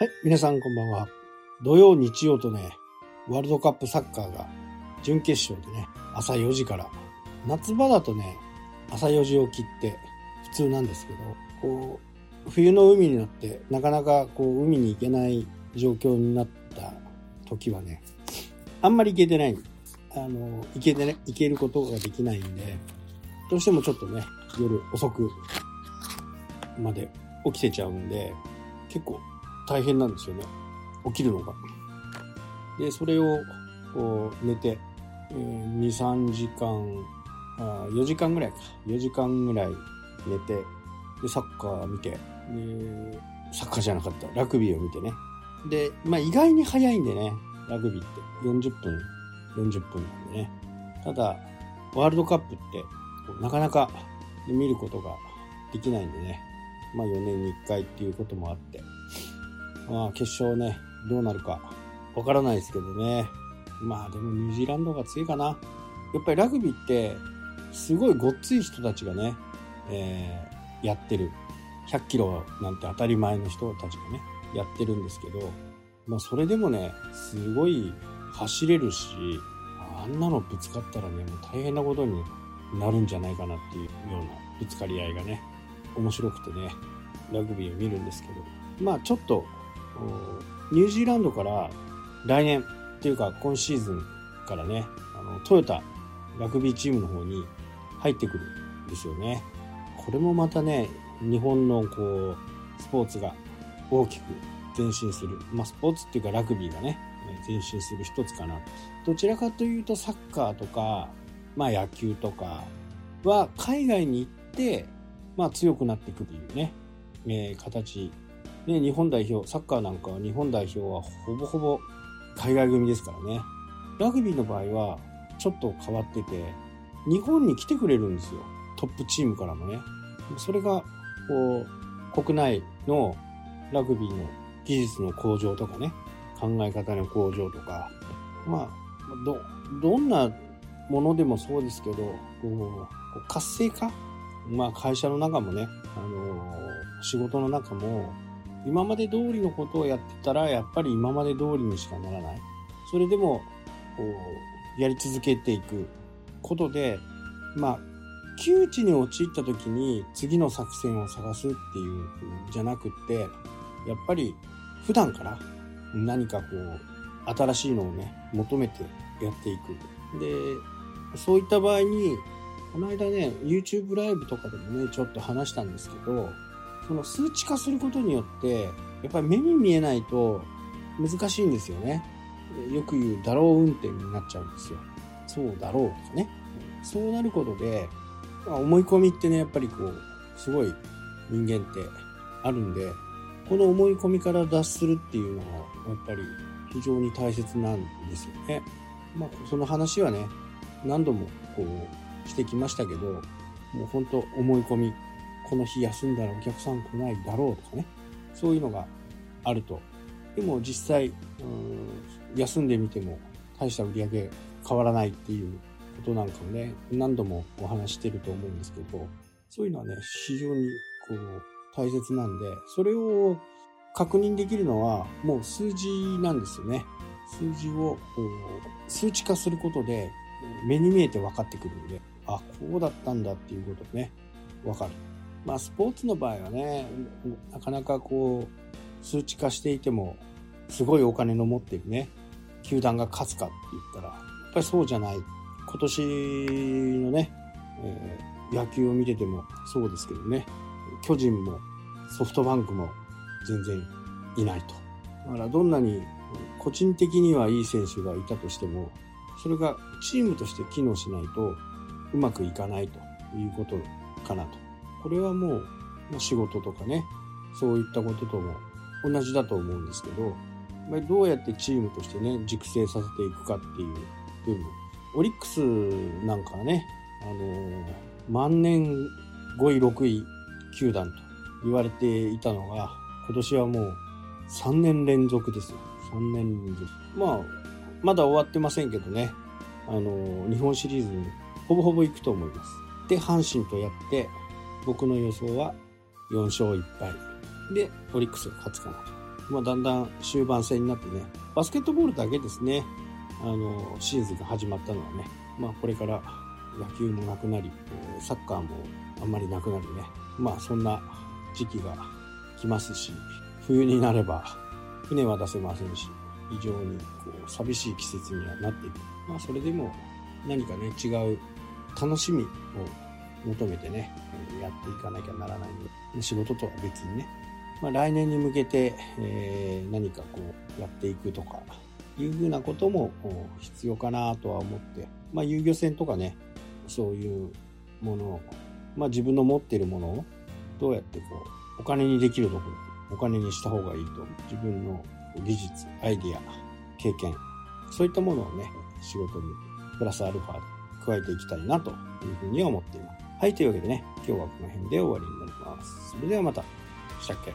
はい、皆さんこんばんは。土曜、日曜とね、ワールドカップサッカーが準決勝でね、朝4時から。夏場だとね、朝4時起きって普通なんですけど、こう、冬の海になってなかなかこう海に行けない状況になった時はね、あんまり行けてない。あの、行けてね、行けることができないんで、どうしてもちょっとね、夜遅くまで起きてちゃうんで、結構大変なんですよね。起きるのが。で、それを、こう、寝て、えー、2、3時間、あ4時間ぐらいか。4時間ぐらい寝て、で、サッカー見て、で、サッカーじゃなかった。ラグビーを見てね。で、まあ意外に早いんでね、ラグビーって40分、40分なんでね。ただ、ワールドカップって、なかなか見ることができないんでね。まあ4年に1回っていうこともあって、まあ決勝ね、どうなるかわからないですけどね。まあでもニュージーランドが強いかな。やっぱりラグビーってすごいごっつい人たちがね、えー、やってる。100キロなんて当たり前の人たちがね、やってるんですけど、まあそれでもね、すごい走れるし、あんなのぶつかったらね、もう大変なことになるんじゃないかなっていうようなぶつかり合いがね、面白くてね、ラグビーを見るんですけど、まあちょっと、ニュージーランドから来年っていうか今シーズンからね、あのトヨタラグビーチームの方に入ってくるんですよね。これもまたね、日本のこう、スポーツが大きく前進する。まあスポーツっていうかラグビーがね、前進する一つかな。どちらかというとサッカーとか、まあ野球とかは海外に行って、まあ強くなっていくというね、えー、形。ね、日本代表、サッカーなんかは日本代表はほぼほぼ海外組ですからね。ラグビーの場合はちょっと変わってて、日本に来てくれるんですよ。トップチームからもね。それが、こう、国内のラグビーの技術の向上とかね、考え方の向上とか、まあ、ど、どんなものでもそうですけど、こう、活性化？まあ会社の中もね、あのー、仕事の中も、今まで通りのことをやってたら、やっぱり今まで通りにしかならない。それでも、こう、やり続けていくことで、まあ、窮地に陥った時に次の作戦を探すっていうじゃなくって、やっぱり普段から何かこう、新しいのをね、求めてやっていく。で、そういった場合に、この間ね、YouTube ライブとかでもね、ちょっと話したんですけど、その数値化することによって、やっぱり目に見えないと難しいんですよね。よく言うだろう運転になっちゃうんですよ。そうだろうとかね。そうなることで、思い込みってね、やっぱりこう、すごい人間ってあるんで、この思い込みから脱するっていうのは、やっぱり非常に大切なんですよね。まあ、その話はね、何度もこうしてきましたけど、もう本当思い込み、この日休んだらお客さん来ないだろうとかね、そういうのがあると。でも実際、休んでみても大した売り上げ変わらないっていうことなんかもね、何度もお話してると思うんですけど、そういうのはね、非常にこう大切なんで、それを確認できるのはもう数字なんですよね。数字をこう数値化することで目に見えて分かってくるんで、あ、こうだったんだっていうことね、分かる。まあスポーツの場合はね、なかなかこう数値化していても、すごいお金の持っているね、球団が勝つかって言ったら、やっぱりそうじゃない。今年のね、えー、野球を見ててもそうですけどね、巨人もソフトバンクも全然いないと。だからどんなに個人的にはいい選手がいたとしても、それがチームとして機能しないとうまくいかないということかなと。これはもう仕事とかね、そういったこととも同じだと思うんですけど、どうやってチームとしてね、熟成させていくかっていう部分。オリックスなんかはね、あのー、万年5位、6位球団と言われていたのが、今年はもう3年連続ですよ。3年連続。まあ、まだ終わってませんけどね、あのー、日本シリーズにほぼほぼ行くと思います。で、阪神とやって、僕の予想は4勝1敗。で、オリックスが勝つかなと。まあ、だんだん終盤戦になってね、バスケットボールだけですね、あの、シーズンが始まったのはね、まあ、これから野球もなくなり、サッカーもあんまりなくなりね、まあ、そんな時期が来ますし、冬になれば船は出せませんし、非常にこう寂しい季節にはなっていく。まあ、それでも何かね、違う楽しみを求めてね、やっていかなきゃならないので、仕事とは別にね、まあ、来年に向けて、えー、何かこうやっていくとか、いうふうなことも必要かなとは思って、まあ、遊漁船とかね、そういうものを、まあ、自分の持っているものをどうやってこう、お金にできるところ、お金にした方がいいと、自分の技術、アイディア、経験、そういったものをね、仕事にプラスアルファで加えていきたいなというふうに思っています。はい、というわけでね、今日はこの辺で終わりになります。それではまた。したっけ？